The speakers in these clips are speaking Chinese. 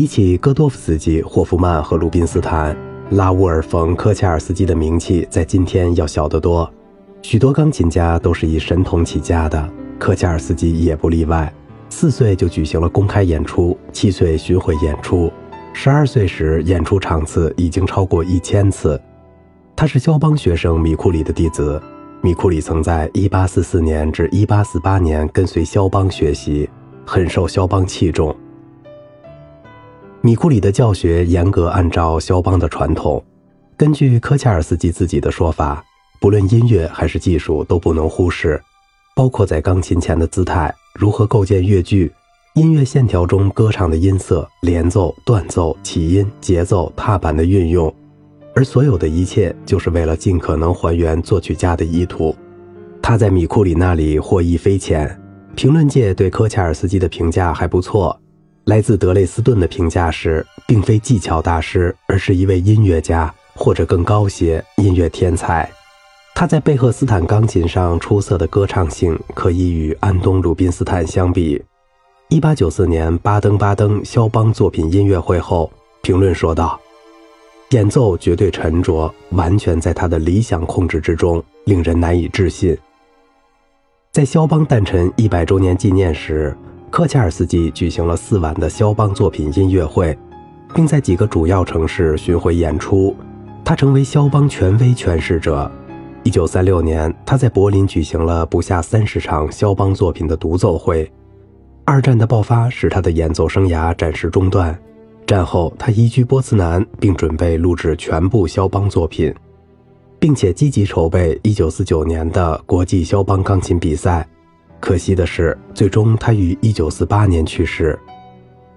比起戈多夫斯基、霍夫曼和鲁宾斯坦，拉乌尔·冯·科恰尔斯基的名气在今天要小得多。许多钢琴家都是以神童起家的，科恰尔斯基也不例外。四岁就举行了公开演出，七岁巡回演出，十二岁时演出场次已经超过一千次。他是肖邦学生米库里的弟子，米库里曾在1844年至1848年跟随肖邦学习，很受肖邦器重。米库里的教学严格按照肖邦的传统。根据科恰尔斯基自己的说法，不论音乐还是技术都不能忽视，包括在钢琴前的姿态，如何构建乐句，音乐线条中歌唱的音色、连奏、断奏、起音、节奏、踏板的运用，而所有的一切就是为了尽可能还原作曲家的意图。他在米库里那里获益匪浅，评论界对科恰尔斯基的评价还不错。来自德累斯顿的评价是，并非技巧大师，而是一位音乐家，或者更高些，音乐天才。他在贝赫斯坦钢琴上出色的歌唱性，可以与安东·鲁宾斯坦相比。1894年巴登巴登肖邦作品音乐会后，评论说道：“演奏绝对沉着，完全在他的理想控制之中，令人难以置信。”在肖邦诞辰一百周年纪念时。科恰尔斯基举行了四晚的肖邦作品音乐会，并在几个主要城市巡回演出。他成为肖邦权威诠释者。一九三六年，他在柏林举行了不下三十场肖邦作品的独奏会。二战的爆发使他的演奏生涯暂时中断。战后，他移居波茨南，并准备录制全部肖邦作品，并且积极筹备一九四九年的国际肖邦钢琴比赛。可惜的是，最终他于1948年去世。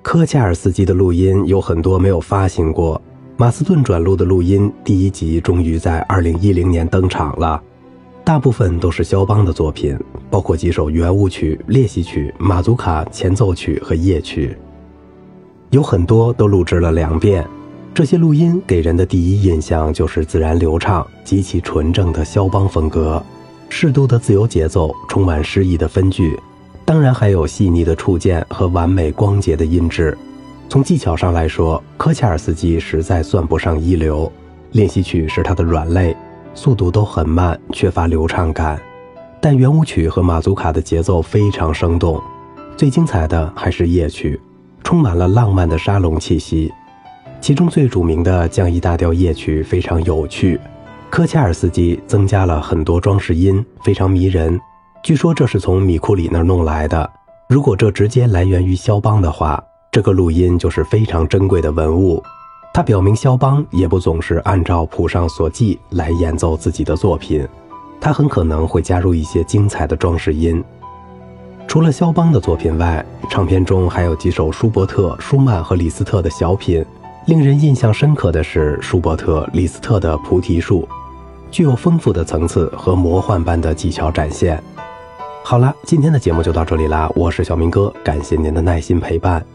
科恰尔斯基的录音有很多没有发行过，马斯顿转录的录音第一集终于在2010年登场了，大部分都是肖邦的作品，包括几首圆舞曲、练习曲、马祖卡前奏曲和夜曲，有很多都录制了两遍。这些录音给人的第一印象就是自然流畅、极其纯正的肖邦风格。适度的自由节奏，充满诗意的分句，当然还有细腻的触键和完美光洁的音质。从技巧上来说，科恰尔斯基实在算不上一流。练习曲是他的软肋，速度都很慢，缺乏流畅感。但圆舞曲和马祖卡的节奏非常生动。最精彩的还是夜曲，充满了浪漫的沙龙气息。其中最著名的降 E 大调夜曲非常有趣。科恰尔斯基增加了很多装饰音，非常迷人。据说这是从米库里那儿弄来的。如果这直接来源于肖邦的话，这个录音就是非常珍贵的文物。它表明肖邦也不总是按照谱上所记来演奏自己的作品，他很可能会加入一些精彩的装饰音。除了肖邦的作品外，唱片中还有几首舒伯特、舒曼和李斯特的小品。令人印象深刻的是舒伯特、李斯特的《菩提树》。具有丰富的层次和魔幻般的技巧展现。好了，今天的节目就到这里啦，我是小明哥，感谢您的耐心陪伴。